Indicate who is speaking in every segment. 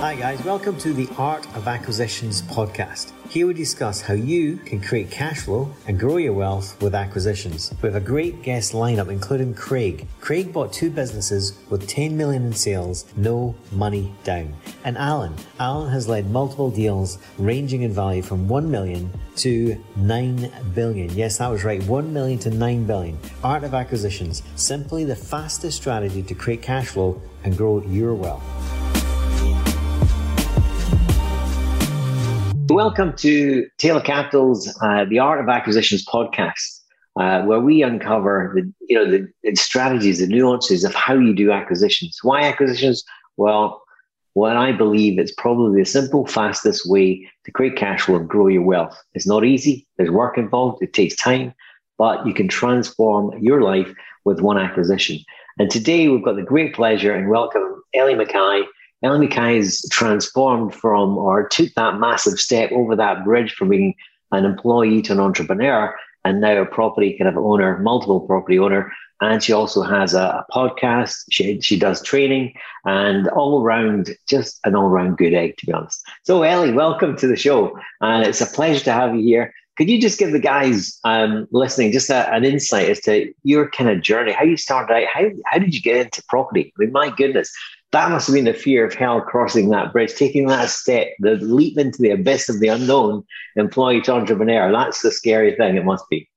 Speaker 1: Hi, guys. Welcome to the Art of Acquisitions podcast. Here we discuss how you can create cash flow and grow your wealth with acquisitions. We have a great guest lineup, including Craig. Craig bought two businesses with 10 million in sales, no money down. And Alan. Alan has led multiple deals ranging in value from 1 million to 9 billion. Yes, that was right. 1 million to 9 billion. Art of Acquisitions. Simply the fastest strategy to create cash flow and grow your wealth. Welcome to Taylor Capital's uh, The Art of Acquisitions podcast, uh, where we uncover the you know the, strategies, the nuances of how you do acquisitions. Why acquisitions? Well, what I believe it's probably the simple, fastest way to create cash flow and grow your wealth. It's not easy. There's work involved. It takes time, but you can transform your life with one acquisition. And today we've got the great pleasure and welcome Ellie Mckay Ellie Mckay is transformed from or took that massive step over that bridge from being an employee to an entrepreneur and now a property kind of owner, multiple property owner. And she also has a, a podcast. She, she does training and all around, just an all round good egg, to be honest. So, Ellie, welcome to the show. And it's a pleasure to have you here. Could you just give the guys um, listening just a, an insight as to your kind of journey, how you started out? How, how did you get into property? I mean, my goodness, that must have been the fear of hell crossing that bridge, taking that step, the leap into the abyss of the unknown, employee to entrepreneur. That's the scary thing, it must be.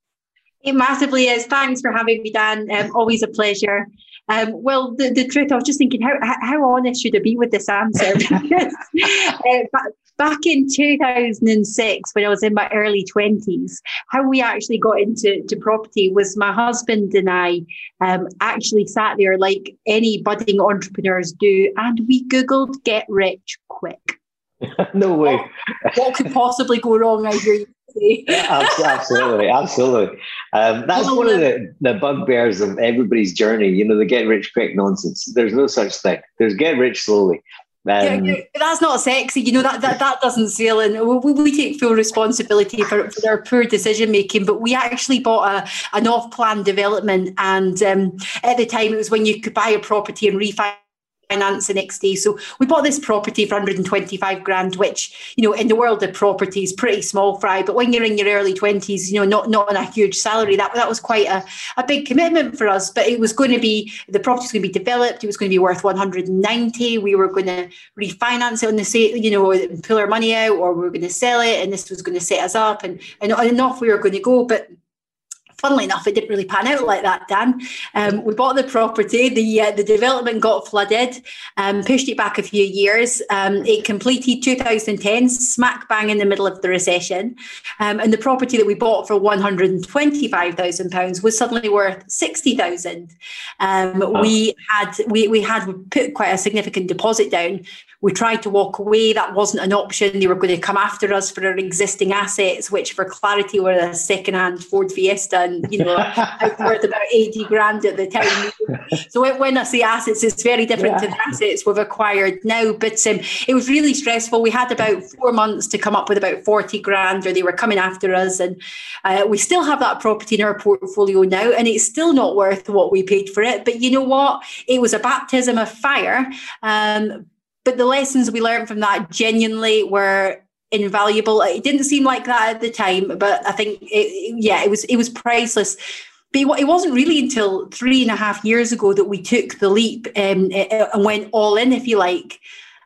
Speaker 2: It massively is. Thanks for having me, Dan. Um, always a pleasure. Um, well, the, the truth, I was just thinking, how, how honest should I be with this answer? uh, back in 2006, when I was in my early 20s, how we actually got into to property was my husband and I um, actually sat there like any budding entrepreneurs do, and we Googled get rich quick.
Speaker 1: no way.
Speaker 2: What, what could possibly go wrong? I hear you
Speaker 1: yeah, absolutely, absolutely. Um, that's one of the, the bugbears of everybody's journey. You know, the get rich quick nonsense. There's no such thing. There's get rich slowly.
Speaker 2: Um, yeah, that's not sexy, you know. That that, that doesn't sail in. We, we take full responsibility for, for our poor decision making, but we actually bought a an off plan development, and um, at the time it was when you could buy a property and refinance finance the next day. So we bought this property for 125 grand, which, you know, in the world of property is pretty small fry. But when you're in your early 20s, you know, not, not on a huge salary, that, that was quite a, a big commitment for us. But it was going to be, the property was going to be developed. It was going to be worth 190. We were going to refinance it on the sale, you know, pull our money out or we were going to sell it. And this was going to set us up and, and, and off we were going to go. But funnily enough, it didn't really pan out like that, Dan. Um, we bought the property, the uh, the development got flooded, um, pushed it back a few years. Um, it completed 2010, smack bang in the middle of the recession, um, and the property that we bought for 125,000 pounds was suddenly worth 60,000. Um, oh. We had we we had put quite a significant deposit down. We tried to walk away. That wasn't an option. They were going to come after us for our existing assets, which, for clarity, were a second-hand Ford Fiesta and you know worth about 80 grand at the time so when i say assets it's very different yeah. to the assets we've acquired now but um, it was really stressful we had about four months to come up with about 40 grand or they were coming after us and uh, we still have that property in our portfolio now and it's still not worth what we paid for it but you know what it was a baptism of fire um, but the lessons we learned from that genuinely were invaluable. It didn't seem like that at the time, but I think, it, yeah, it was it was priceless. But it wasn't really until three and a half years ago that we took the leap um, and went all in, if you like.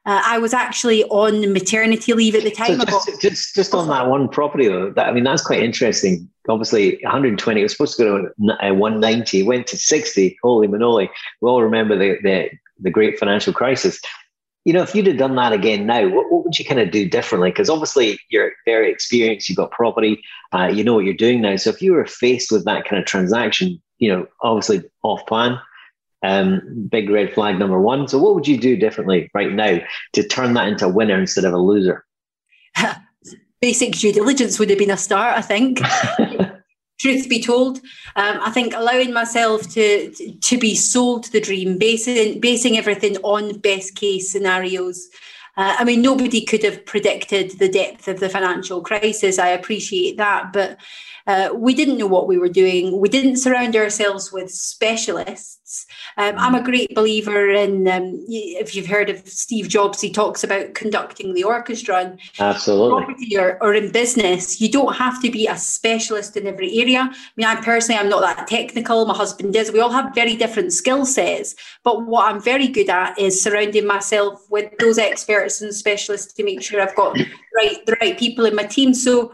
Speaker 2: Uh, I was actually on maternity leave at the time.
Speaker 1: So just, just, just on that one property, though, that, I mean, that's quite interesting. Obviously, 120, it was supposed to go to 190, went to 60. Holy manoli. We all remember the, the, the great financial crisis you know, if you'd have done that again now, what, what would you kind of do differently? Because obviously you're very experienced, you've got property, uh, you know what you're doing now. So if you were faced with that kind of transaction, you know, obviously off plan, um, big red flag number one. So what would you do differently right now to turn that into a winner instead of a loser?
Speaker 2: Basic due diligence would have been a start, I think. truth be told, um, I think allowing myself to to be sold the dream, basing basing everything on best case scenarios. Uh, I mean, nobody could have predicted the depth of the financial crisis. I appreciate that, but Uh, we didn't know what we were doing. We didn't surround ourselves with specialists. Um, I'm a great believer in, um, if you've heard of Steve Jobs, he talks about conducting the orchestra. And
Speaker 1: Absolutely.
Speaker 2: Or, or in business, you don't have to be a specialist in every area. I mean, I personally, I'm not that technical. My husband is. We all have very different skill sets. But what I'm very good at is surrounding myself with those experts and specialists to make sure I've got the right, the right people in my team. So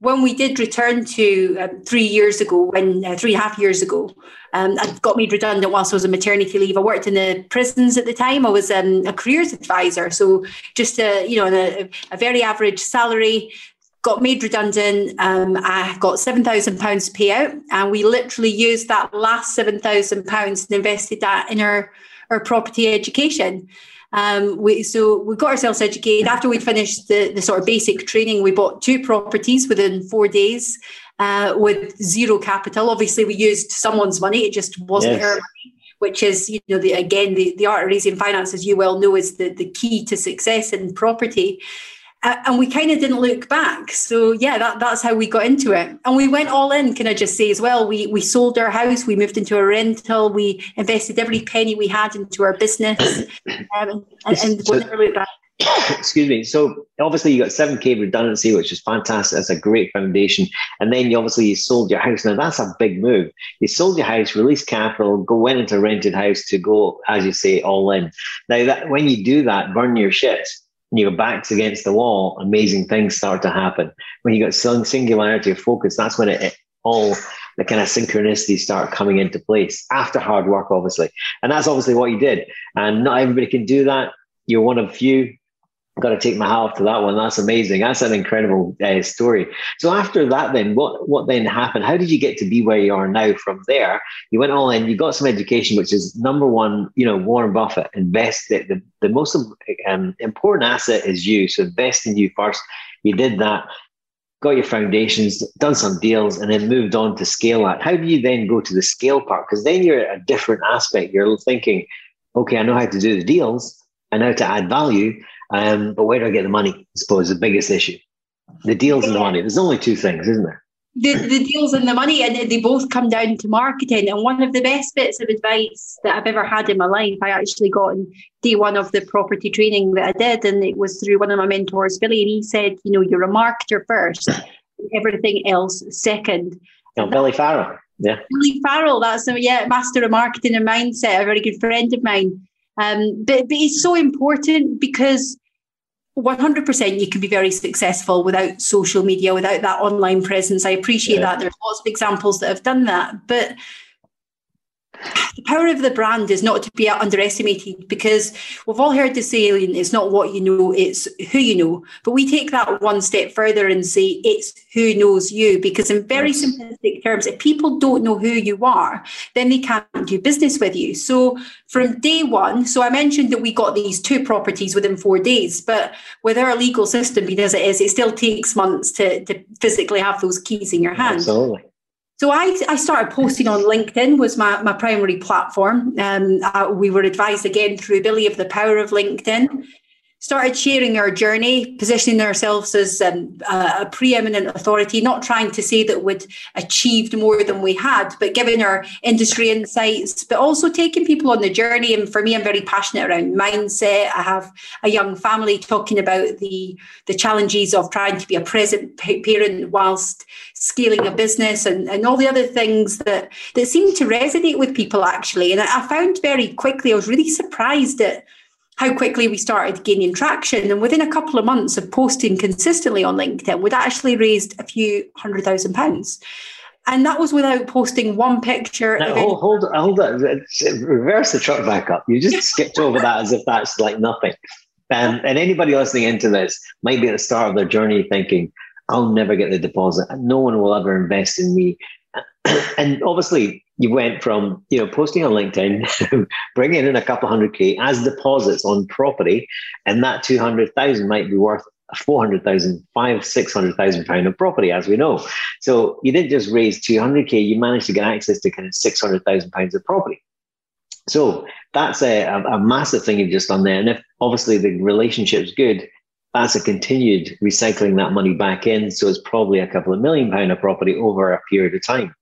Speaker 2: when we did return to um, three years ago, when uh, three and a half years ago, um, I got made redundant whilst I was on maternity leave. I worked in the prisons at the time. I was um, a careers advisor, so just a you know a, a very average salary. Got made redundant. Um, I got seven thousand pounds payout, and we literally used that last seven thousand pounds and invested that in our our property education. Um, we, so we got ourselves educated. After we'd finished the, the sort of basic training, we bought two properties within four days uh, with zero capital. Obviously, we used someone's money; it just wasn't yes. our money. Which is, you know, the, again, the, the art of raising finance, as you well know, is the, the key to success in property. And we kind of didn't look back. So yeah, that, that's how we got into it. And we went all in, can I just say as well? We we sold our house, we moved into a rental, we invested every penny we had into our business, um, and, and so, never looked back.
Speaker 1: Excuse me. So obviously you got 7k redundancy, which is fantastic. That's a great foundation. And then you obviously you sold your house. Now that's a big move. You sold your house, released capital, go went into a rented house to go, as you say, all in. Now that when you do that, burn your shit your back's against the wall, amazing things start to happen. When you got some singularity of focus, that's when it, it all the kind of synchronicities start coming into place after hard work, obviously. And that's obviously what you did. And not everybody can do that. You're one of few got to take my hat off to that one. That's amazing. That's an incredible uh, story. So after that, then what what then happened? How did you get to be where you are now? From there, you went all in. You got some education, which is number one. You know, Warren Buffett invest the the, the most um, important asset is you. So invest in you first. You did that. Got your foundations, done some deals, and then moved on to scale that. How do you then go to the scale part? Because then you're at a different aspect. You're thinking, okay, I know how to do the deals. I know how to add value um, but where do I get the money? I suppose the biggest issue. The deals and the money. There's only two things, isn't there?
Speaker 2: The, the deals and the money, and they both come down to marketing. And one of the best bits of advice that I've ever had in my life, I actually got in day one of the property training that I did, and it was through one of my mentors, Billy, and he said, you know, you're a marketer first, everything else second.
Speaker 1: No, Billy Farrell. Yeah.
Speaker 2: Billy Farrell, that's a yeah, master of marketing and mindset, a very good friend of mine. Um, but, but it's so important because 100% you can be very successful without social media, without that online presence. I appreciate yeah. that. There's lots of examples that have done that. But the power of the brand is not to be underestimated because we've all heard the saying it's not what you know it's who you know but we take that one step further and say it's who knows you because in very yes. simplistic terms if people don't know who you are then they can't do business with you so from day one so i mentioned that we got these two properties within four days but with our legal system being as it is it still takes months to, to physically have those keys in your hand
Speaker 1: Absolutely.
Speaker 2: So I, I started posting on LinkedIn was my, my primary platform. Um, we were advised again through Billy of the power of LinkedIn started sharing our journey, positioning ourselves as um, a, preeminent authority, not trying to say that we'd achieved more than we had, but giving our industry insights, but also taking people on the journey. And for me, I'm very passionate around mindset. I have a young family talking about the, the challenges of trying to be a present parent whilst scaling a business and, and all the other things that, that seem to resonate with people actually. And I found very quickly, I was really surprised at how quickly we started gaining traction. And within a couple of months of posting consistently on LinkedIn, we'd actually raised a few hundred thousand pounds. And that was without posting one picture.
Speaker 1: Now, hold, hold, hold on. Reverse the truck back up. You just skipped over that as if that's like nothing. Um, and anybody listening into this might be at the start of their journey thinking, I'll never get the deposit. No one will ever invest in me. and obviously, you went from you know posting on LinkedIn, bringing in a couple hundred k as deposits on property, and that two hundred thousand might be worth four hundred thousand, five, six hundred thousand pound of property, as we know. So you didn't just raise two hundred k; you managed to get access to kind of six hundred thousand pounds of property. So that's a, a, massive thing you've just done there. And if obviously the relationship's good, that's a continued recycling that money back in. So it's probably a couple of million pound of property over a period of time.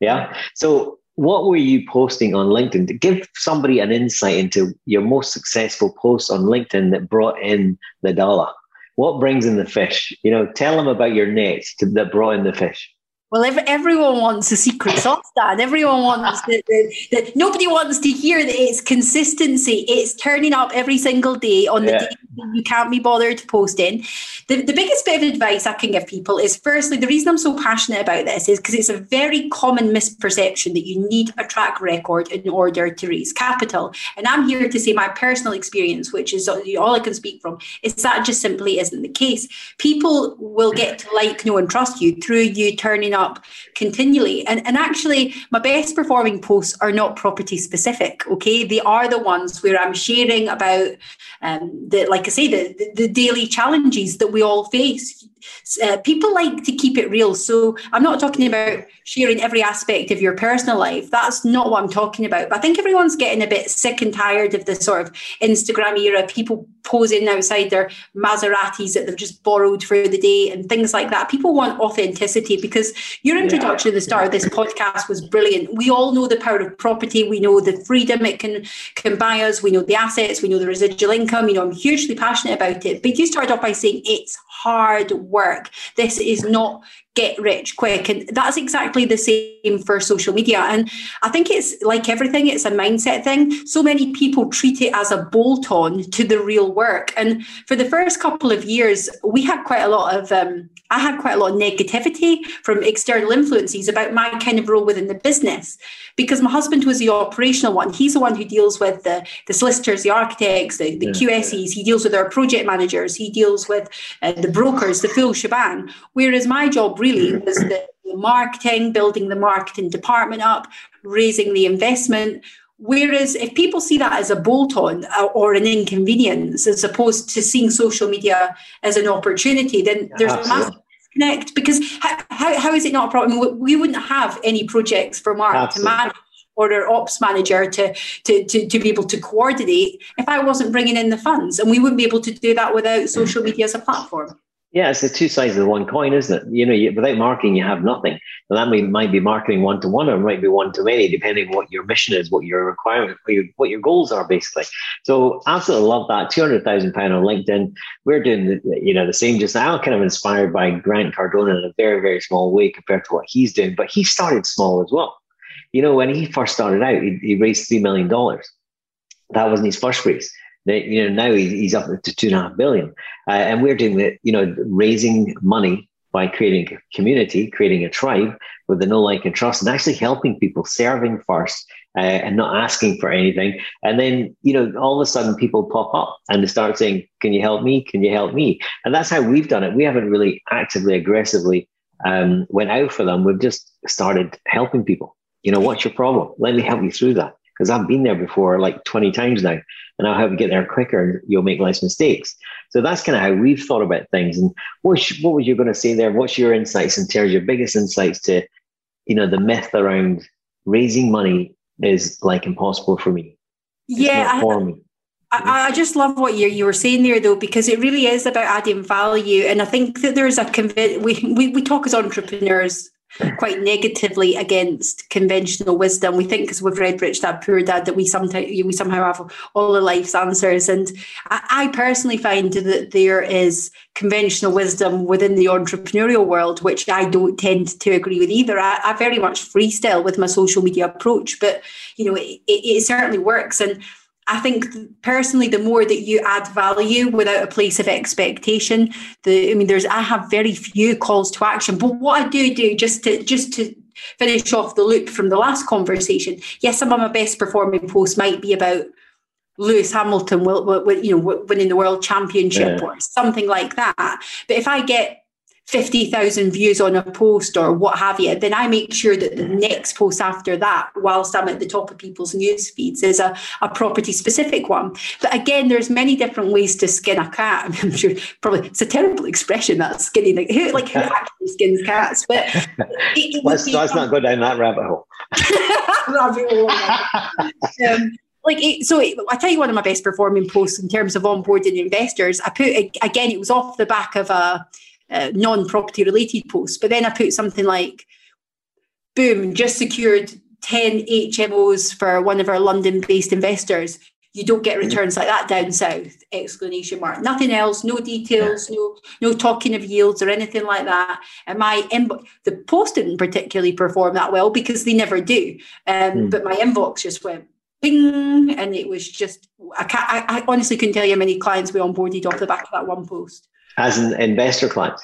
Speaker 1: Yeah. So what were you posting on LinkedIn? To give somebody an insight into your most successful posts on LinkedIn that brought in the dollar. What brings in the fish? You know, tell them about your net that brought in the fish.
Speaker 2: Well, every, everyone wants a secret sauce, Dan. Everyone wants that. Nobody wants to hear that it's consistency. It's turning up every single day on the yeah. day you can't be bothered posting. The, the biggest bit of advice I can give people is firstly, the reason I'm so passionate about this is because it's a very common misperception that you need a track record in order to raise capital. And I'm here to say my personal experience, which is all I can speak from, is that just simply isn't the case. People will get to like, know, and trust you through you turning up continually. And, and actually, my best performing posts are not property specific, okay? They are the ones where I'm sharing about um, the, like I say, the, the daily challenges that we all face. Uh, people like to keep it real. So I'm not talking about sharing every aspect of your personal life. That's not what I'm talking about. But I think everyone's getting a bit sick and tired of this sort of Instagram era, people posing outside their Maseratis that they've just borrowed for the day and things like that. People want authenticity because your introduction yeah. at the start of this podcast was brilliant. We all know the power of property. We know the freedom it can can buy us. We know the assets. We know the residual income. You know, I'm hugely passionate about it. But you started off by saying it's hard work. This is not get rich quick. And that's exactly the same for social media. And I think it's like everything, it's a mindset thing. So many people treat it as a bolt on to the real work. And for the first couple of years, we had quite a lot of, um, I had quite a lot of negativity from external influences about my kind of role within the business because my husband was the operational one. He's the one who deals with the, the solicitors, the architects, the, the yeah. QSs. He deals with our project managers. He deals with uh, the brokers, the full shebang. Whereas my job really was the, the marketing, building the marketing department up, raising the investment. Whereas if people see that as a bolt on uh, or an inconvenience, as opposed to seeing social media as an opportunity, then there's Absolutely. a massive disconnect because how, how, how is it not a problem? We wouldn't have any projects for Mark Absolutely. to manage or our ops manager to, to, to, to be able to coordinate if I wasn't bringing in the funds. And we wouldn't be able to do that without social media as a platform.
Speaker 1: Yeah, it's the two sides of the one coin, isn't it? You know, you, without marketing, you have nothing. And that may, might be marketing one to one, or might be one to many, depending on what your mission is, what your requirement, what your, what your goals are, basically. So, absolutely love that. Two hundred thousand pound on LinkedIn. We're doing, the, you know, the same. Just now, kind of inspired by Grant Cardone in a very, very small way compared to what he's doing. But he started small as well. You know, when he first started out, he, he raised three million dollars. That wasn't his first raise you know now he's up to two and a half billion, uh, and we're doing the you know raising money by creating a community, creating a tribe with the no like and trust, and actually helping people, serving first, uh, and not asking for anything. And then you know all of a sudden people pop up and they start saying, "Can you help me? Can you help me?" And that's how we've done it. We haven't really actively, aggressively um, went out for them. We've just started helping people. You know, what's your problem? Let me help you through that because I've been there before like 20 times now and I'll help you get there quicker and you'll make less mistakes. So that's kind of how we've thought about things. And what, what was you going to say there? What's your insights in terms of your biggest insights to, you know, the myth around raising money is like impossible for me.
Speaker 2: It's yeah. for me. I, I, just love what you, you were saying there, though, because it really is about adding value. And I think that there's a conv- we, we, we talk as entrepreneurs quite negatively against conventional wisdom. We think because we've read Rich Dad Poor Dad that we sometimes we somehow have all the life's answers. And I, I personally find that there is conventional wisdom within the entrepreneurial world, which I don't tend to agree with either. I, I very much freestyle with my social media approach, but you know it, it, it certainly works. And I think personally, the more that you add value without a place of expectation, the I mean, there's I have very few calls to action. But what I do do just to just to finish off the loop from the last conversation, yes, some of my best performing posts might be about Lewis Hamilton, will, will, you know, winning the world championship yeah. or something like that. But if I get 50,000 views on a post or what have you, then I make sure that the next post after that, whilst I'm at the top of people's news feeds, is a, a property specific one. But again, there's many different ways to skin a cat. I'm sure probably it's a terrible expression that skinning, like who, like who actually skins cats? But
Speaker 1: it, it let's, let's not go down that rabbit hole.
Speaker 2: um, like it, so it, I tell you one of my best performing posts in terms of onboarding investors. I put again, it was off the back of a, a non-property related post, but then I put something like, "Boom! Just secured ten HMOs for one of our London-based investors. You don't get returns like that down south!" Exclamation mark. Nothing else. No details. No no talking of yields or anything like that. And my inbox, the post didn't particularly perform that well because they never do. Um, mm. But my inbox just went ping, and it was just I, I, I honestly couldn't tell you how many clients we onboarded off the back of that one post.
Speaker 1: As an investor client.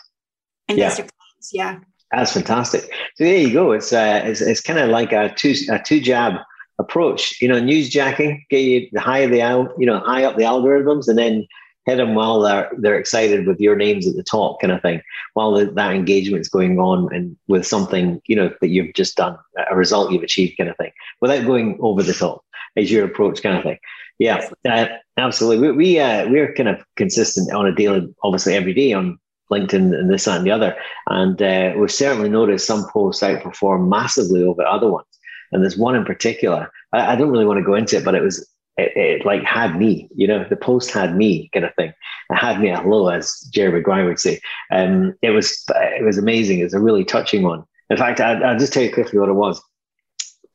Speaker 2: Investor yeah. clients, yeah.
Speaker 1: That's fantastic. So there you go. It's uh, it's, it's kind of like a two a two jab approach. You know, newsjacking, get you high the you know high up the algorithms, and then hit them while they're they're excited with your names at the top, kind of thing. While the, that engagement is going on, and with something you know that you've just done, a result you've achieved, kind of thing, without going over the top is your approach kind of thing. Yeah, uh, absolutely. We, we uh, we're kind of consistent on a daily, obviously every day on LinkedIn and this, that, and the other. And uh, we've certainly noticed some posts outperform massively over other ones. And there's one in particular. I, I don't really want to go into it, but it was it, it, like had me, you know, the post had me kind of thing. It had me at hello, as Jerry Maguire would say. Um, it was it was amazing. It's a really touching one. In fact, I, will just tell you quickly what it was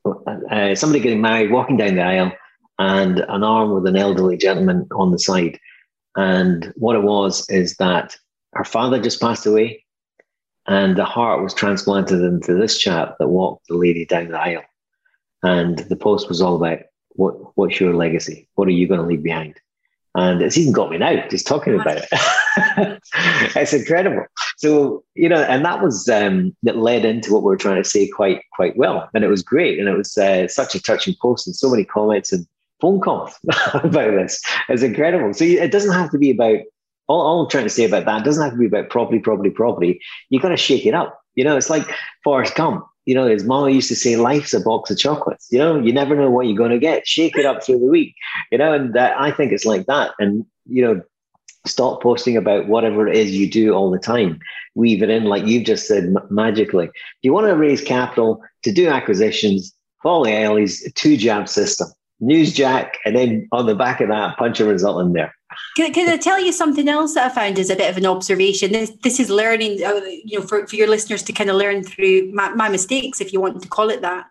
Speaker 1: uh, somebody getting married, walking down the aisle, and an arm with an elderly gentleman on the side. And what it was is that her father just passed away, and the heart was transplanted into this chap that walked the lady down the aisle. And the post was all about what what's your legacy? What are you going to leave behind? And it's even got me now just talking about it. it's incredible. So you know, and that was um, that led into what we were trying to say quite quite well, and it was great, and it was uh, such a touching post, and so many comments and phone calls about this. It's incredible. So it doesn't have to be about all, all I'm trying to say about that. Doesn't have to be about property, property, property. You got to shake it up. You know, it's like Forrest Gump. You know, his mama used to say, "Life's a box of chocolates." You know, you never know what you're going to get. Shake it up through the week. You know, and that, I think it's like that. And you know, stop posting about whatever it is you do all the time. Weave it in, like you've just said, m- magically. If you want to raise capital to do acquisitions, follow Ellie's two jab system. Newsjack, and then on the back of that, punch a result in there.
Speaker 2: Can, can I tell you something else that I found as a bit of an observation? This, this is learning, uh, you know, for, for your listeners to kind of learn through my, my mistakes, if you want to call it that.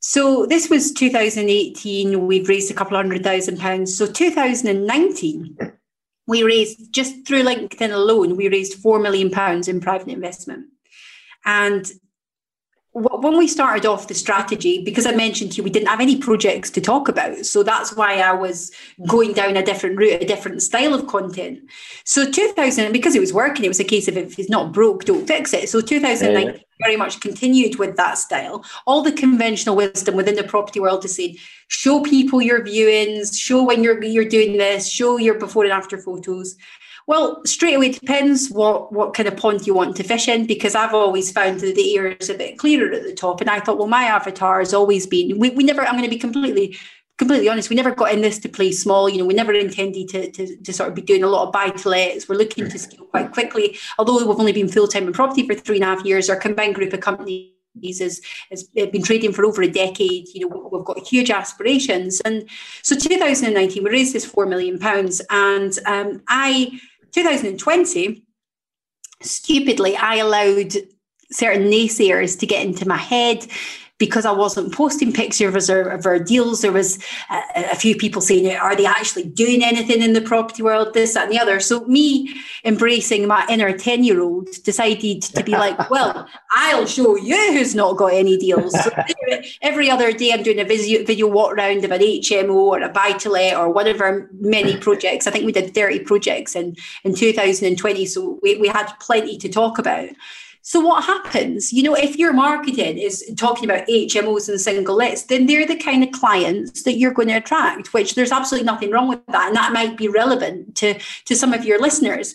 Speaker 2: So this was 2018. We've raised a couple hundred thousand pounds. So 2019, we raised just through LinkedIn alone, we raised four million pounds in private investment. And when we started off the strategy, because I mentioned to you, we didn't have any projects to talk about. So that's why I was going down a different route, a different style of content. So 2000, because it was working, it was a case of if it's not broke, don't fix it. So 2009 yeah. very much continued with that style. All the conventional wisdom within the property world to say, show people your viewings, show when you're you're doing this, show your before and after photos. Well, straight away depends what what kind of pond you want to fish in because I've always found that the air is a bit clearer at the top. And I thought, well, my avatar has always been we, we never I'm going to be completely completely honest, we never got in this to play small. You know, we never intended to, to, to sort of be doing a lot of buy to lets. We're looking to scale quite quickly. Although we've only been full time in property for three and a half years, our combined group of companies has, been trading for over a decade. You know, we've got huge aspirations. And so 2019, we raised this four million pounds, and um, I 2020, stupidly, I allowed certain naysayers to get into my head because I wasn't posting pictures of our deals, there was uh, a, a, few people saying, "Are they actually doing anything in the property world?" This, that, and the other. So me embracing my inner ten-year-old decided to be like, "Well, I'll show you who's not got any deals." So every other day, I'm doing a video, video walk around of an HMO or a buy-to-let or whatever many projects. I think we did 30 projects in in 2020, so we, we had plenty to talk about. So what happens? You know, if your marketing is talking about HMOs and single lets, then they're the kind of clients that you're going to attract, which there's absolutely nothing wrong with that. And that might be relevant to, to some of your listeners.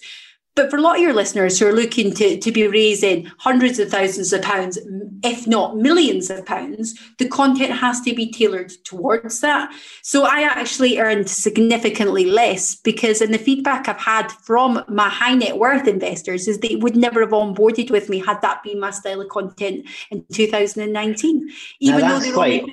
Speaker 2: But for a lot of your listeners who are looking to, to be raising hundreds of thousands of pounds, if not millions of pounds, the content has to be tailored towards that. So I actually earned significantly less because in the feedback I've had from my high net worth investors is they would never have onboarded with me had that been my style of content in 2019. Even though
Speaker 1: they're quite,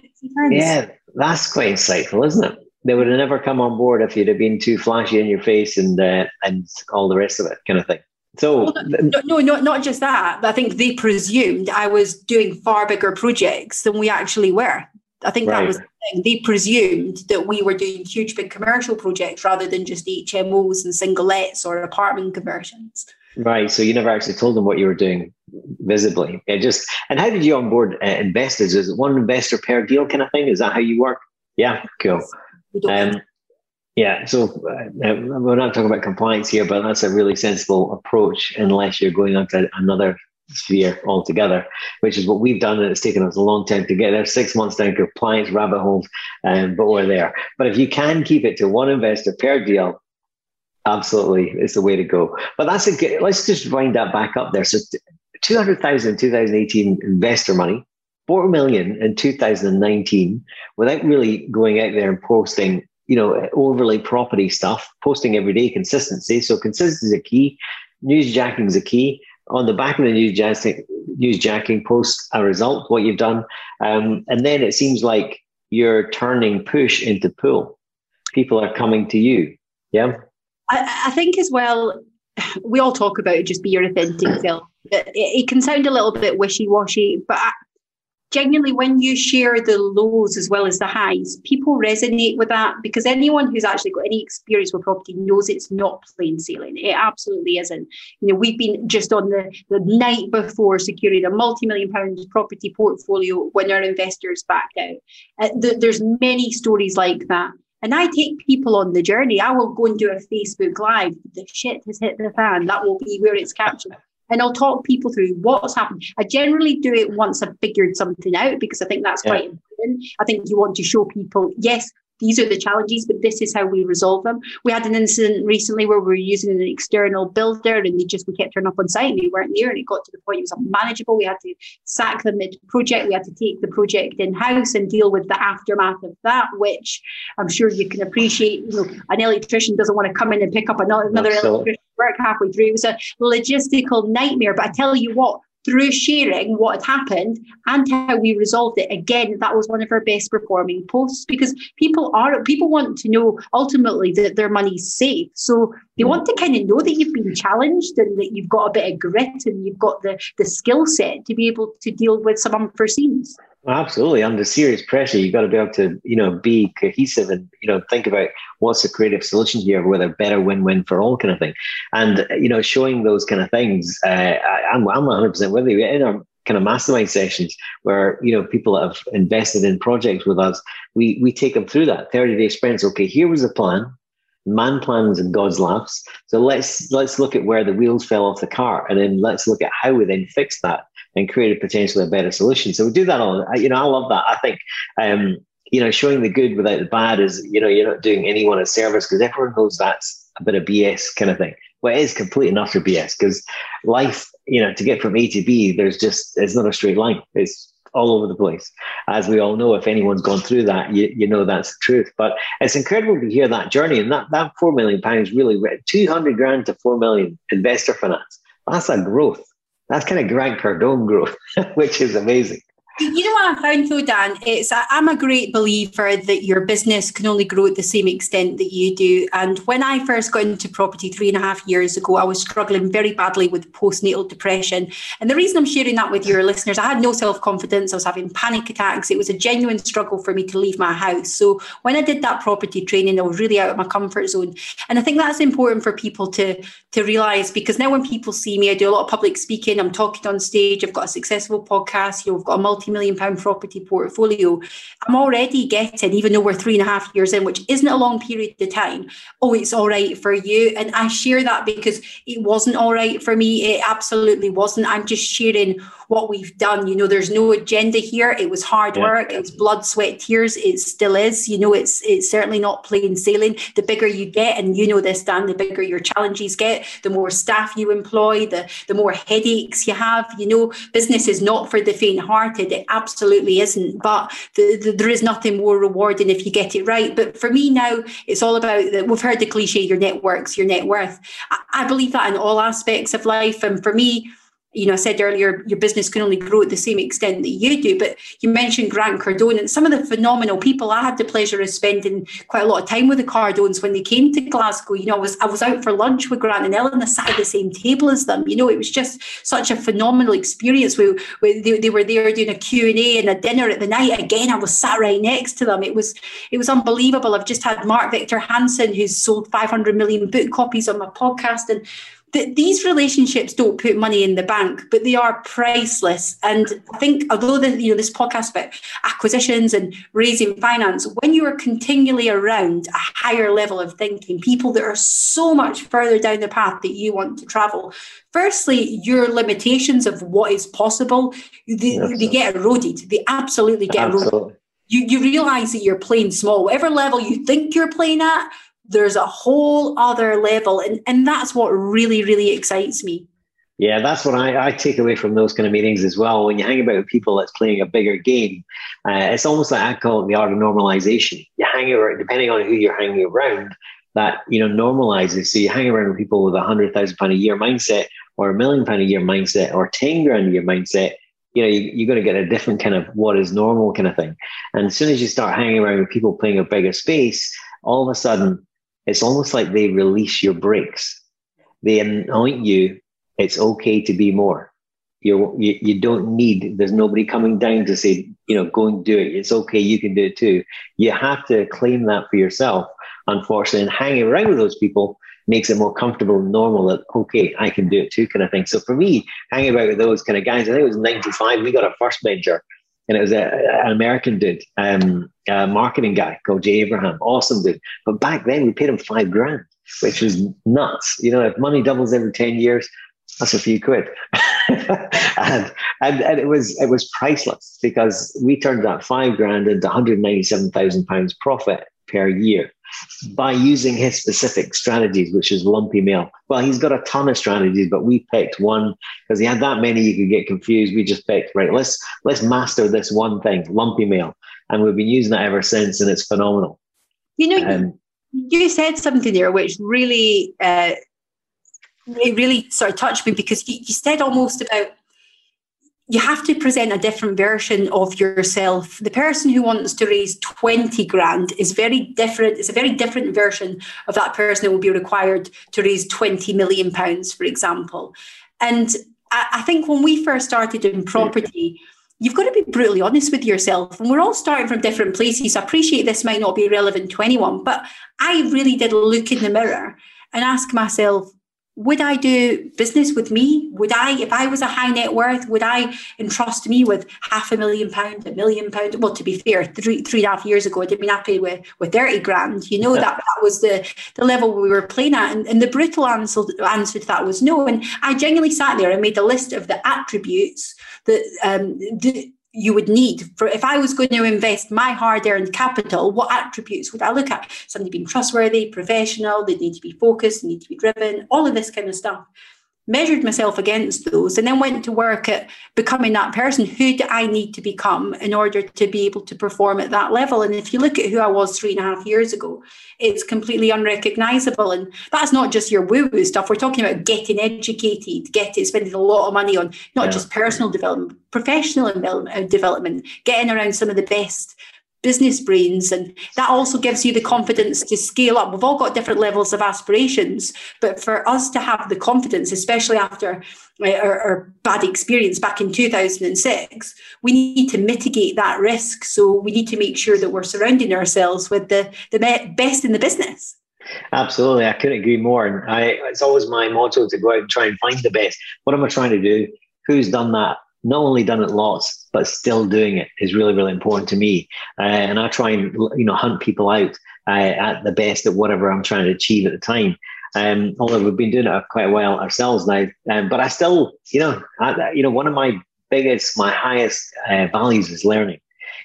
Speaker 1: Yeah, that's quite insightful, isn't it? They would have never come on board if you'd have been too flashy in your face and uh, and all the rest of it, kind of thing. So
Speaker 2: well, no, no, not not just that. I think they presumed I was doing far bigger projects than we actually were. I think right. that was the thing. They presumed that we were doing huge, big commercial projects rather than just HMOs and single lets or apartment conversions.
Speaker 1: Right. So you never actually told them what you were doing visibly. It just and how did you onboard uh, investors? Is it one investor per deal kind of thing? Is that how you work? Yeah. Cool. Um, yeah. So uh, we're not talking about compliance here, but that's a really sensible approach, unless you're going on to another sphere altogether, which is what we've done. And it's taken us a long time to get there, six months down compliance rabbit holes, um, but we're there. But if you can keep it to one investor per deal, absolutely, it's the way to go. But that's a good, let's just wind that back up there. So 200,000 in 2018 investor money, 4 million in 2019, without really going out there and posting you know, overly property stuff, posting every day, consistency. So consistency is a key. News jacking is a key on the back of the news jacking, news jacking post a result, what you've done. Um, and then it seems like you're turning push into pull. People are coming to you. Yeah.
Speaker 2: I, I think as well, we all talk about it, just be your authentic self. It, it can sound a little bit wishy washy, but genuinely when you share the lows as well as the highs people resonate with that because anyone who's actually got any experience with property knows it's not plain sailing it absolutely isn't you know we've been just on the, the night before securing a multi-million pound property portfolio when our investors backed out uh, the, there's many stories like that and I take people on the journey. I will go and do a Facebook Live. The shit has hit the fan. That will be where it's captured and I'll talk people through what's happened. I generally do it once I've figured something out because I think that's yeah. quite important. I think you want to show people, yes, these are the challenges, but this is how we resolve them. We had an incident recently where we were using an external builder and they just, we kept turning up on site and they weren't there and it got to the point it was unmanageable. We had to sack them mid project. We had to take the project in house and deal with the aftermath of that, which I'm sure you can appreciate. You know, an electrician doesn't want to come in and pick up another, another electrician work halfway through. It was a logistical nightmare. But I tell you what, through sharing what had happened and how we resolved it again that was one of our best performing posts because people are people want to know ultimately that their money's safe so they mm. want to kind of know that you've been challenged and that you've got a bit of grit and you've got the the skill set to be able to deal with some unforeseens
Speaker 1: Absolutely. Under serious pressure, you've got to be able to, you know, be cohesive and, you know, think about what's the creative solution here with a better win-win for all kind of thing. And, you know, showing those kind of things, uh, I, I'm, I'm 100% with you. In our kind of mastermind sessions where, you know, people have invested in projects with us, we, we take them through that 30-day sprints. Okay, here was the plan. Man plans and God's laughs. So let's let's look at where the wheels fell off the car, and then let's look at how we then fix that and create potentially a better solution. So we do that all. You know, I love that. I think. Um, you know, showing the good without the bad is, you know, you're not doing anyone a service because everyone knows that's a bit of BS kind of thing. Well, it is complete and utter BS because life, you know, to get from A to B, there's just, it's not a straight line. It's all over the place. As we all know, if anyone's gone through that, you, you know that's the truth. But it's incredible to hear that journey. And that, that 4 million pounds really, 200 grand to 4 million investor finance, that's a growth that's kind of Grant Cardone growth, which is amazing.
Speaker 2: You know what I found though, Dan? It's I'm a great believer that your business can only grow at the same extent that you do. And when I first got into property three and a half years ago, I was struggling very badly with postnatal depression. And the reason I'm sharing that with your listeners, I had no self confidence. I was having panic attacks. It was a genuine struggle for me to leave my house. So when I did that property training, I was really out of my comfort zone. And I think that's important for people to to realize because now when people see me, I do a lot of public speaking. I'm talking on stage. I've got a successful podcast. You know, I've got a multi multi-million pound property portfolio, I'm already getting, even though we're three and a half years in, which isn't a long period of time, oh, it's all right for you. And I share that because it wasn't all right for me. It absolutely wasn't. I'm just sharing what we've done. You know, there's no agenda here. It was hard yeah. work. It's blood, sweat, tears. It still is. You know, it's it's certainly not plain sailing. The bigger you get, and you know this, Dan, the bigger your challenges get, the more staff you employ, the the more headaches you have. You know, business is not for the faint-hearted. It absolutely isn't. But the, the, there is nothing more rewarding if you get it right. But for me now, it's all about that. We've heard the cliche: your networks, your net worth. I, I believe that in all aspects of life, and for me you know, I said earlier, your business can only grow at the same extent that you do. But you mentioned Grant Cardone and some of the phenomenal people. I had the pleasure of spending quite a lot of time with the Cardones when they came to Glasgow. You know, I was I was out for lunch with Grant and Elena. I sat at the same table as them. You know, it was just such a phenomenal experience. We, we they, they were there doing a Q and A and a dinner at the night. Again, I was sat right next to them. It was it was unbelievable. I've just had Mark Victor Hansen, who's sold 500 million book copies on my podcast, and that these relationships don't put money in the bank, but they are priceless. And I think although the, you know this podcast about acquisitions and raising finance, when you are continually around a higher level of thinking, people that are so much further down the path that you want to travel, firstly, your limitations of what is possible, they, they get eroded. They absolutely get absolutely. eroded. You, you realize that you're playing small. Whatever level you think you're playing at, there's a whole other level. And, and that's what really, really excites me.
Speaker 1: Yeah, that's what I, I take away from those kind of meetings as well. When you hang about with people that's playing a bigger game, uh, it's almost like I call it the art of normalization. You hang around, depending on who you're hanging around, that you know normalizes. So you hang around with people with a hundred thousand pound a year mindset, or a million pound a year mindset, or ten grand a year mindset. You know, you, are going to get a different kind of what is normal kind of thing. And as soon as you start hanging around with people playing a bigger space, all of a sudden it's almost like they release your brakes. They anoint you. It's okay to be more. You're, you you don't need. There's nobody coming down to say, you know, go and do it. It's okay. You can do it too. You have to claim that for yourself. Unfortunately, and hanging around with those people makes it more comfortable and normal that okay, I can do it too, kind of thing. So for me, hanging about with those kind of guys, I think it was '95. We got our first venture and it was a, an American dude, um, a marketing guy called Jay Abraham, awesome dude. But back then we paid him five grand, which was nuts. You know, if money doubles every ten years, that's a few quid. and, and and it was it was priceless because we turned that five grand into 197,000 pounds profit per year by using his specific strategies, which is lumpy mail. Well, he's got a ton of strategies, but we picked one because he had that many you could get confused. We just picked, right, let's let's master this one thing, lumpy mail. And we've been using that ever since, and it's phenomenal.
Speaker 2: You know, um, you said something there which really uh, it really sort of touched me because you, you said almost about you have to present a different version of yourself. The person who wants to raise 20 grand is very different. It's a very different version of that person that will be required to raise 20 million pounds, for example. And I think when we first started in property, you've got to be brutally honest with yourself. And we're all starting from different places. I appreciate this might not be relevant to anyone, but I really did look in the mirror and ask myself, would I do business with me? Would I, if I was a high net worth, would I entrust me with half a million pound, a million pound? Well, to be fair, three three and a half years ago, I'd been happy with with thirty grand. You know yeah. that that was the the level we were playing at, and, and the brutal answer answer to that was no. And I genuinely sat there and made a list of the attributes that um, the, you would need for if I was going to invest my hard earned capital, what attributes would I look at? Somebody being trustworthy, professional, they need to be focused, they need to be driven, all of this kind of stuff measured myself against those, and then went to work at becoming that person. Who do I need to become in order to be able to perform at that level? And if you look at who I was three and a half years ago, it's completely unrecognizable. And that's not just your woo woo stuff. We're talking about getting educated, getting spending a lot of money on not yeah. just personal development, professional uh, development, getting around some of the best business brains and that also gives you the confidence to scale up. We've all got different levels of aspirations but for us to have the confidence especially after uh, our, our, bad experience back in 2006 we need to mitigate that risk. So we need to make sure that we're surrounding ourselves with the, the best in the business.
Speaker 1: Absolutely. I couldn't agree more. And I, it's always my motto to go out and try and find the best. What am i trying to do? Who's done that not only done it lots, but still doing it is really, really important to me. Uh, and I try and you know hunt people out uh, at the best at whatever I'm trying to achieve at the time. Um, although we've been doing it quite a while ourselves now, um, but I still, you know, I, you know, one of my biggest, my highest uh, values is learning.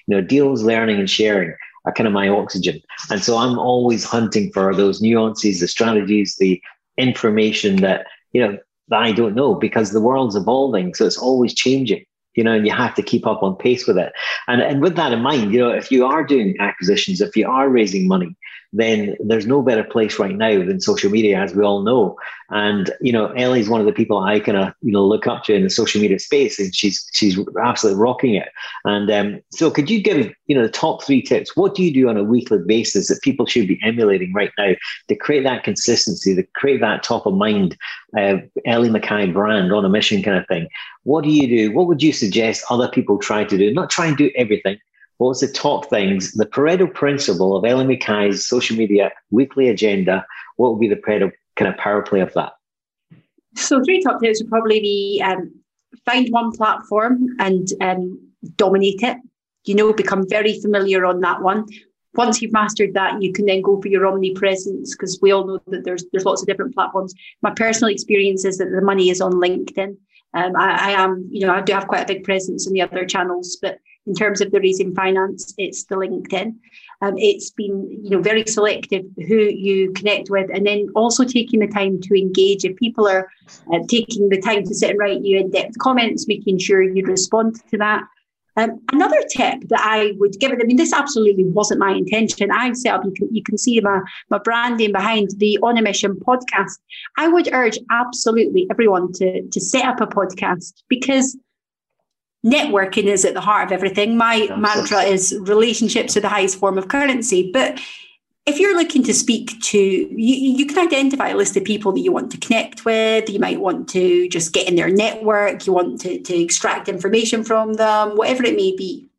Speaker 1: You know, deals, learning, and sharing are kind of my oxygen, and so I'm always hunting for those nuances, the strategies, the information that you know I don't know because the world's evolving. So it's always changing, you know, and you have to keep up on pace with it. And, and with that in mind, you know, if you are doing acquisitions, if you are raising money, then there's no better place right now than social media, as we all know. And you know, Ellie's one of the people I kind of you know look up to in the social media space, and she's she's absolutely rocking it. And um, so, could you give you know the top three tips? What do you do on a weekly basis that people should be emulating right now to create that consistency, to create that top of mind uh, Ellie Mckay brand on a mission kind of thing? What do you do? What would you suggest other people try to do? Not try and do everything. What's the top things? The Pareto principle of Ellie Mckay's social media weekly agenda. What would be the Pareto kind of power play of that?
Speaker 2: So three top tips would probably be um, find one platform and um, dominate it. You know, become very familiar on that one. Once you've mastered that, you can then go for your omnipresence because we all know that there's there's lots of different platforms. My personal experience is that the money is on LinkedIn. Um, I, I am, you know, I do have quite a big presence in the other channels, but in terms of the raising finance, it's the LinkedIn. Um, it's been, you know, very selective who you connect with, and then also taking the time to engage. If people are uh, taking the time to sit and write you in-depth comments, making sure you respond to that. Um, another tip that I would give it, I mean, this absolutely wasn't my intention. I set up, you can, you can see my, my branding behind the On a Mission podcast. I would urge absolutely everyone to, to set up a podcast because networking is at the heart of everything. My mantra is relationships are the highest form of currency. But if you're looking to speak to, you, you can identify a list of people that you want to connect with. You might want to just get in their network. You want to, to extract information from them, whatever it may be.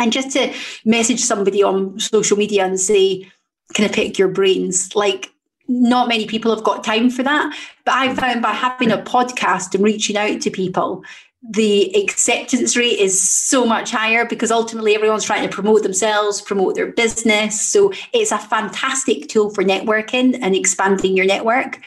Speaker 2: And just to message somebody on social media and say, can I pick your brains? Like, not many people have got time for that. But I mm. found by having a podcast and reaching out to people, the acceptance rate is so much higher because ultimately everyone's trying to promote themselves, promote their business. So it's a fantastic tool for networking and expanding your network.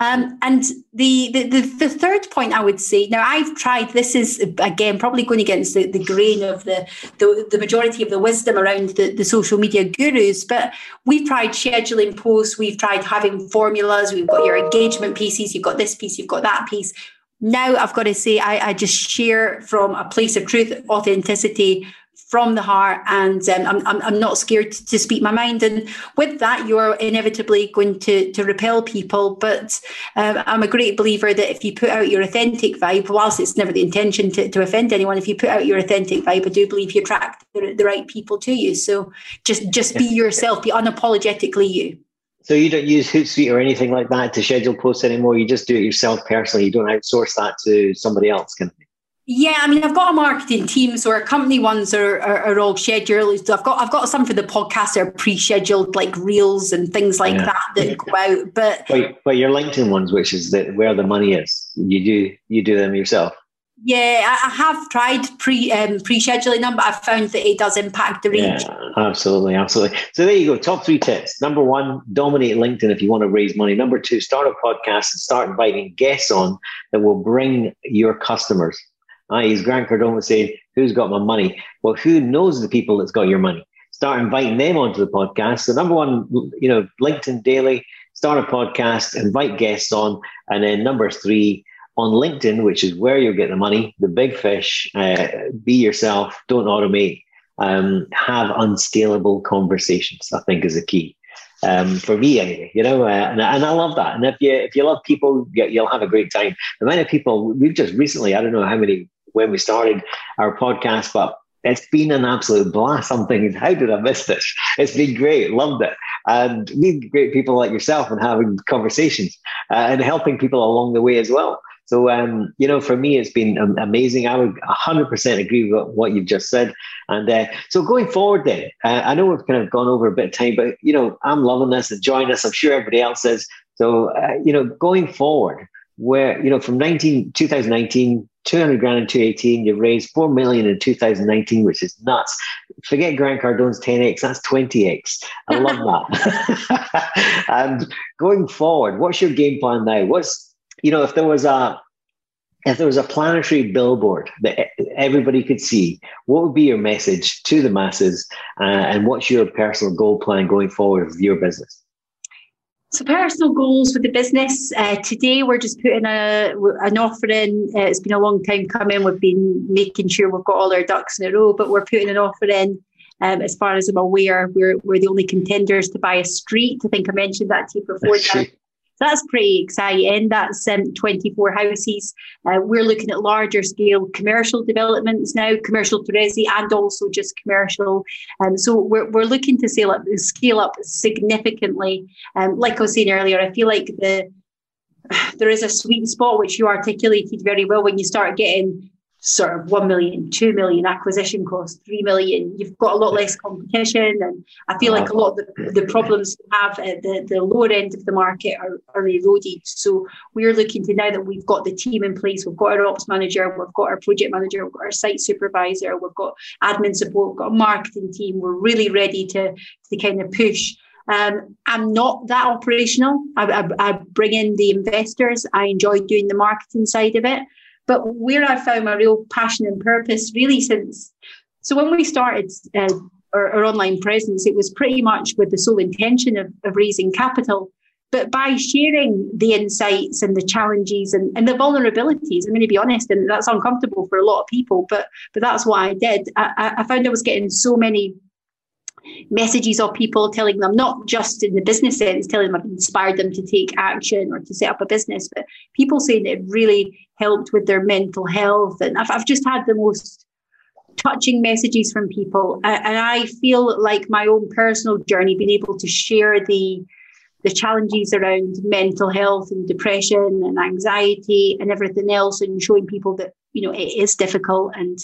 Speaker 2: Um, and the, the, the the third point I would say now I've tried this is again probably going against the, the grain of the, the the majority of the wisdom around the, the social media gurus, but we've tried scheduling posts, we've tried having formulas, we've got your engagement pieces, you've got this piece, you've got that piece now I've got to say, I, I, just share from a place of truth, authenticity from the heart, and um, I'm, I'm, I'm, not scared to speak my mind. And with that, you're inevitably going to, to repel people. But um, I'm a great believer that if you put out your authentic vibe, whilst it's never the intention to, to offend anyone, if you put out your authentic vibe, I do believe you attract the, the right people to you. So just just be yourself, be unapologetically you.
Speaker 1: So you don't use Hootsuite or anything like that to schedule posts anymore. You just do it yourself personally. You don't outsource that to somebody else, can you?
Speaker 2: Yeah, I mean, I've got a marketing team, so our company ones are, are, are all scheduled. I've got I've got some for the podcast that are pre-scheduled, like reels and things like yeah. that that go out. But
Speaker 1: but, but your LinkedIn ones, which is the, where the money is, you do you do them yourself.
Speaker 2: Yeah, I have tried pre um, pre scheduling them, but I've found that it does impact the reach.
Speaker 1: Yeah, absolutely, absolutely. So there you go. Top three tips. Number one, dominate LinkedIn if you want to raise money. Number two, start a podcast and start inviting guests on that will bring your customers. I, as Grant Cardone would say, who's got my money? Well, who knows the people that's got your money? Start inviting them onto the podcast. So number one, you know, LinkedIn daily, start a podcast, invite guests on, and then number three on LinkedIn, which is where you'll get the money, the big fish, uh, be yourself, don't automate, um, have unscalable conversations, I think is a key. Um, for me anyway, you know, uh, and, and I love that. And if you if you love people, you'll have a great time. The amount of people we've just recently, I don't know how many when we started our podcast, but it's been an absolute blast. I'm thinking, how did I miss this? It's been great, loved it, and meeting great people like yourself and having conversations uh, and helping people along the way as well. So, um, you know, for me, it's been amazing. I would 100% agree with what you've just said. And uh, so going forward then, uh, I know we've kind of gone over a bit of time, but, you know, I'm loving this, enjoying this. I'm sure everybody else is. So, uh, you know, going forward, where, you know, from 19, 2019, 200 grand in 2018, you've raised 4 million in 2019, which is nuts. Forget Grant Cardone's 10x, that's 20x. I love that. and going forward, what's your game plan now? What's you know, if there was a if there was a planetary billboard that everybody could see, what would be your message to the masses, uh, and what's your personal goal plan going forward with your business?
Speaker 2: So personal goals with the business. Uh, today we're just putting a an offer in. Uh, it's been a long time coming. We've been making sure we've got all our ducks in a row, but we're putting an offer in Um, as far as I'm aware, we're, we're the only contenders to buy a street. I think I mentioned that to you before. That's pretty exciting. That's um, 24 houses. Uh, we're looking at larger scale commercial developments now, commercial to resi and also just commercial. Um, so we're, we're looking to scale up, scale up significantly. Um, like I was saying earlier, I feel like the there is a sweet spot which you articulated very well when you start getting sort of 1 million, 2 million acquisition cost, 3 million, you've got a lot less competition. And I feel like a lot of the, the problems you have at the, the lower end of the market are, are eroded. So we're looking to now that we've got the team in place, we've got our ops manager, we've got our project manager, we've got our site supervisor, we've got admin support, we've got a marketing team. We're really ready to, to kind of push. Um, I'm not that operational. I, I, I, bring in the investors. I enjoy doing the marketing side of it. But where I found my real passion and purpose really since, so when we started uh, our, our, online presence, it was pretty much with the sole intention of, of raising capital. But by sharing the insights and the challenges and, and the vulnerabilities, I'm going to be honest, and that's uncomfortable for a lot of people, but but that's what I did. I, I found I was getting so many messages of people telling them not just in the business sense telling them I've inspired them to take action or to set up a business but people saying it really helped with their mental health. And I've, I've just had the most touching messages from people. And I feel like my own personal journey being able to share the the challenges around mental health and depression and anxiety and everything else and showing people that you know it is difficult and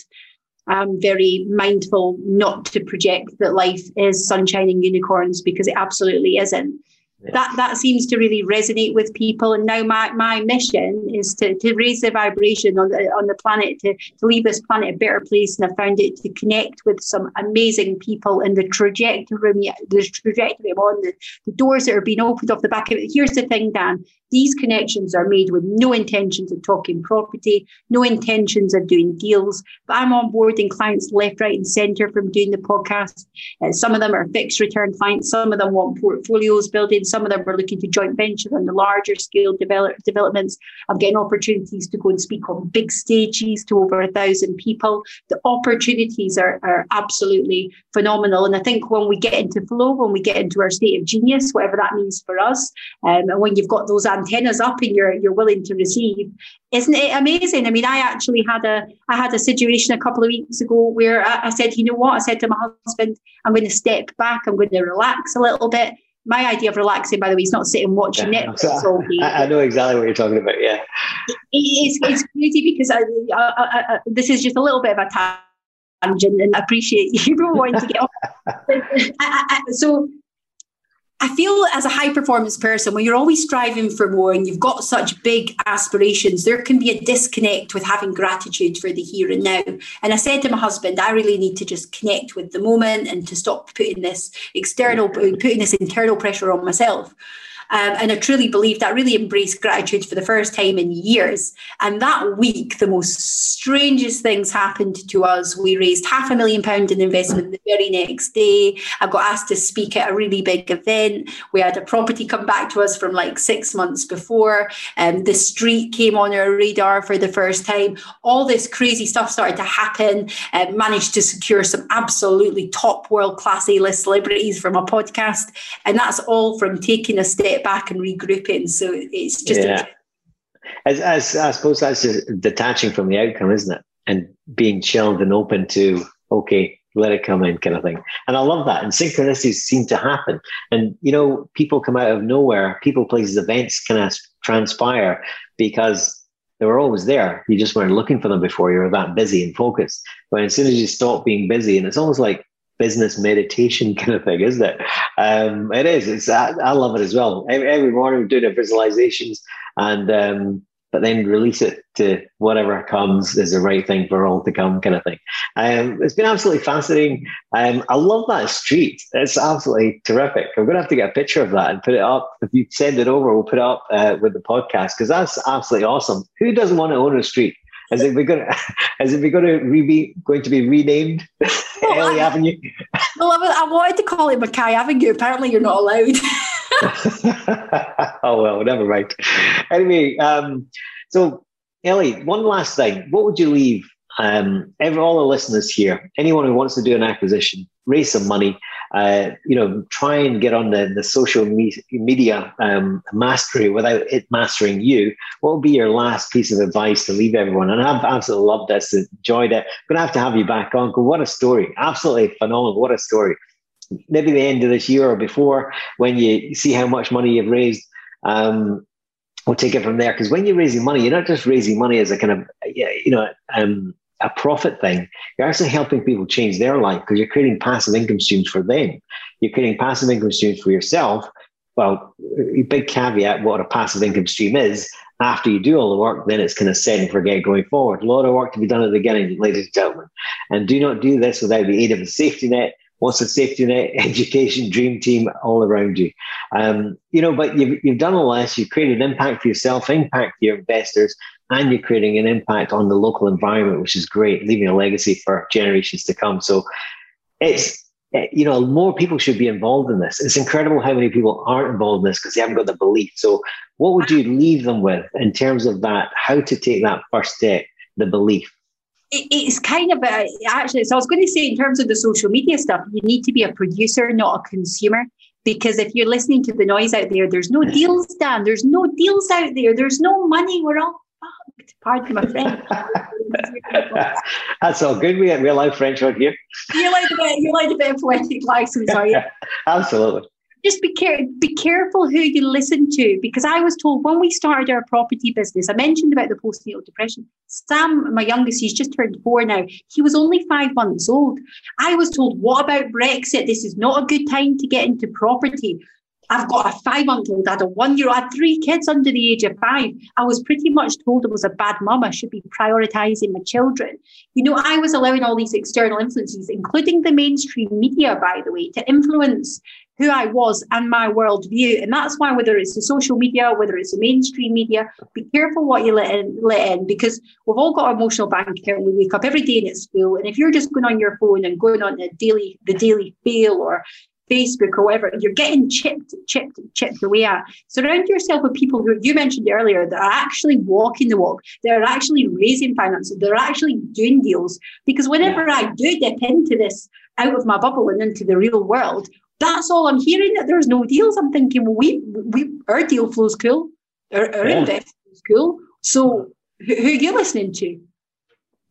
Speaker 2: I'm very mindful not to project that life is sunshine and unicorns because it absolutely isn't that that seems to really resonate with people. And now my, my mission is to, to raise the vibration on the on the planet, to, to leave this planet a better place. And I found it to connect with some amazing people in the trajectory room. the trajectory I'm on, the, the doors that are being opened off the back of it. Here's the thing, Dan. These connections are made with no intentions of talking property, no intentions of doing deals. But I'm onboarding clients left, right, and centre from doing the podcast. Uh, some of them are fixed return clients, some of them want portfolios building, some of them are looking to joint venture on the larger scale develop, developments. I'm getting opportunities to go and speak on big stages to over a thousand people. The opportunities are, are absolutely phenomenal. And I think when we get into flow, when we get into our state of genius, whatever that means for us, um, and when you've got those antennas up and you're you're willing to receive, isn't it amazing? I mean, I actually had a I had a situation a couple of weeks ago where I, I said, you know what? I said to my husband, I'm going to step back, I'm going to relax a little bit my idea of relaxing, by the way, is not sitting watching yeah, Netflix all day.
Speaker 1: I, know exactly what you're talking about. Yeah,
Speaker 2: it, it's, it's crazy because I, I, I, this is just a little bit of a tangent, and I appreciate you wanting to get off. so I feel as a high performance person, when you're always striving for more and you've got such big aspirations, there can be a disconnect with having gratitude for the here and now. And I said to my husband, I really need to just connect with the moment and to stop putting this external, putting this internal pressure on myself. Um, and I truly believed I really embraced gratitude for the first time in years. And that week, the most strangest things happened to us. We raised half a million pound in investment the very next day. I got asked to speak at a really big event. We had a property come back to us from like six months before. Um, the street came on our radar for the first time. All this crazy stuff started to happen. Uh, managed to secure some absolutely top world class A list celebrities from a podcast. And that's all from taking a step back and regrouping. So it's just yeah.
Speaker 1: as, as I suppose that's detaching from the outcome, isn't it? And being chilled and open to okay, let it come in, kind of thing. And I love that. And synchronicities seem to happen. And you know, people come out of nowhere. People, places, events kind of transpire because they were always there. You just weren't looking for them before. You were that busy and focused. But as soon as you stop being busy, and it's almost like business meditation kind of thing, isn't it? Um, it is. It's I, I, love it as well. Every, every morning we do the visualizations, and um, but then release it to whatever comes is the right thing for all to come, kind of thing. Um, it's been absolutely fascinating. Um, I love that street. It's absolutely terrific. I'm going to have to get a picture of that and put it up. If you send it over, we'll put it up uh, with the podcast because that's absolutely awesome. Who doesn't want to own a street? Has it to, has it been going to re- going to be renamed well, Ellie I, Avenue?
Speaker 2: Well, I, I wanted to call it Mckay Avenue. Apparently, you're not allowed.
Speaker 1: oh well, never mind. Anyway, um, so Ellie, one last thing. What would you leave um, every, all the listeners here, anyone who wants to do an acquisition, raise some money, uh, you know, try and get on the, the social me- media um, mastery without it mastering you. What would be your last piece of advice to leave everyone? And I've absolutely loved this, enjoyed it. I'm going to have to have you back on. What a story. Absolutely phenomenal. What a story. Maybe the end of this year or before, when you see how much money you've raised, um, we'll take it from there. Because when you're raising money, you're not just raising money as a kind of, you know, um, a profit thing. You're actually helping people change their life because you're creating passive income streams for them. You're creating passive income streams for yourself. Well, big caveat what a passive income stream is. After you do all the work, then it's kind of set and forget going forward. A lot of work to be done at the beginning, ladies and gentlemen. And do not do this without the aid of a safety net. What's a safety net? Education, dream team all around you. Um, you know, but you've, you've done all this. You've created impact for yourself, impact for your investors, and you're creating an impact on the local environment, which is great, leaving a legacy for generations to come. So it's eh, you know more people should be involved in this. It's incredible how many people aren't involved in this because they haven't got the belief. So what would you leave them with in terms of that? How to take that first step, the belief?
Speaker 2: it's kind of a, actually so i was going to say in terms of the social media stuff you need to be a producer not a consumer because if you're listening to the noise out there there's no deals dan there's no deals out there there's no money we're all Pardon my French.
Speaker 1: That's all good. We, we allow French out here.
Speaker 2: You like a bit, you like a bit of poetic license, are you?
Speaker 1: Absolutely.
Speaker 2: Just be, care- be careful who you listen to because I was told when we started our property business, I mentioned about the postnatal depression. Sam, my youngest, he's just turned four now. He was only five months old. I was told, what about Brexit? This is not a good time to get into property. I've got a five month old, I had a one year old, I had three kids under the age of five. I was pretty much told I was a bad mum. I should be prioritizing my children. You know, I was allowing all these external influences, including the mainstream media, by the way, to influence who I was and my worldview. And that's why, whether it's the social media, whether it's the mainstream media, be careful what you let in, let in because we've all got our emotional bank account. We wake up every day and it's full. And if you're just going on your phone and going on the daily, the daily fail or Facebook or whatever, you're getting chipped, chipped, chipped away at. Surround yourself with people who you mentioned earlier that are actually walking the walk, they're actually raising finances, they're actually doing deals. Because whenever yeah. I do dip into this out of my bubble and into the real world, that's all I'm hearing that there's no deals. I'm thinking, well, we we our deal flow's cool, our, our yeah. investment is cool. So who, who are you listening to?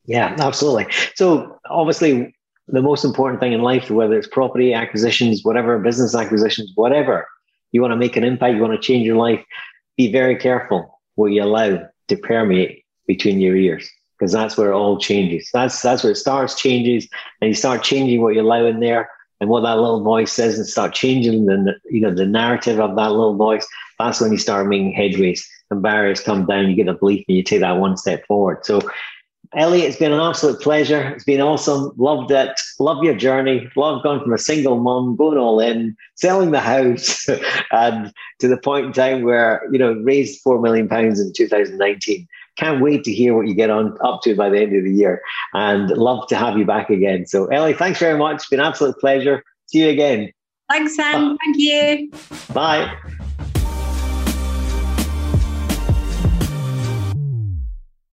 Speaker 1: Yeah, absolutely. So obviously the most important thing in life, whether it's property acquisitions, whatever, business acquisitions, whatever, you want to make an impact, you want to change your life, be very careful what you allow to permeate between your ears because that's where it all changes. That's that's where it starts, changes, and you start changing what you allow in there and what that little voice says and start changing the you know the narrative of that little voice. That's when you start making headways and barriers come down. You get a belief and you take that one step forward. So Ellie, it's been an absolute pleasure. It's been awesome. Loved it. Love your journey. Love going from a single mom, going all in, selling the house, and to the point in time where, you know, raised four million pounds in 2019. Can't wait to hear what you get on up to by the end of the year. And love to have you back again. So Ellie, thanks very much. It's been an absolute pleasure. See you again.
Speaker 2: Thanks, Sam. Thank you.
Speaker 1: Bye.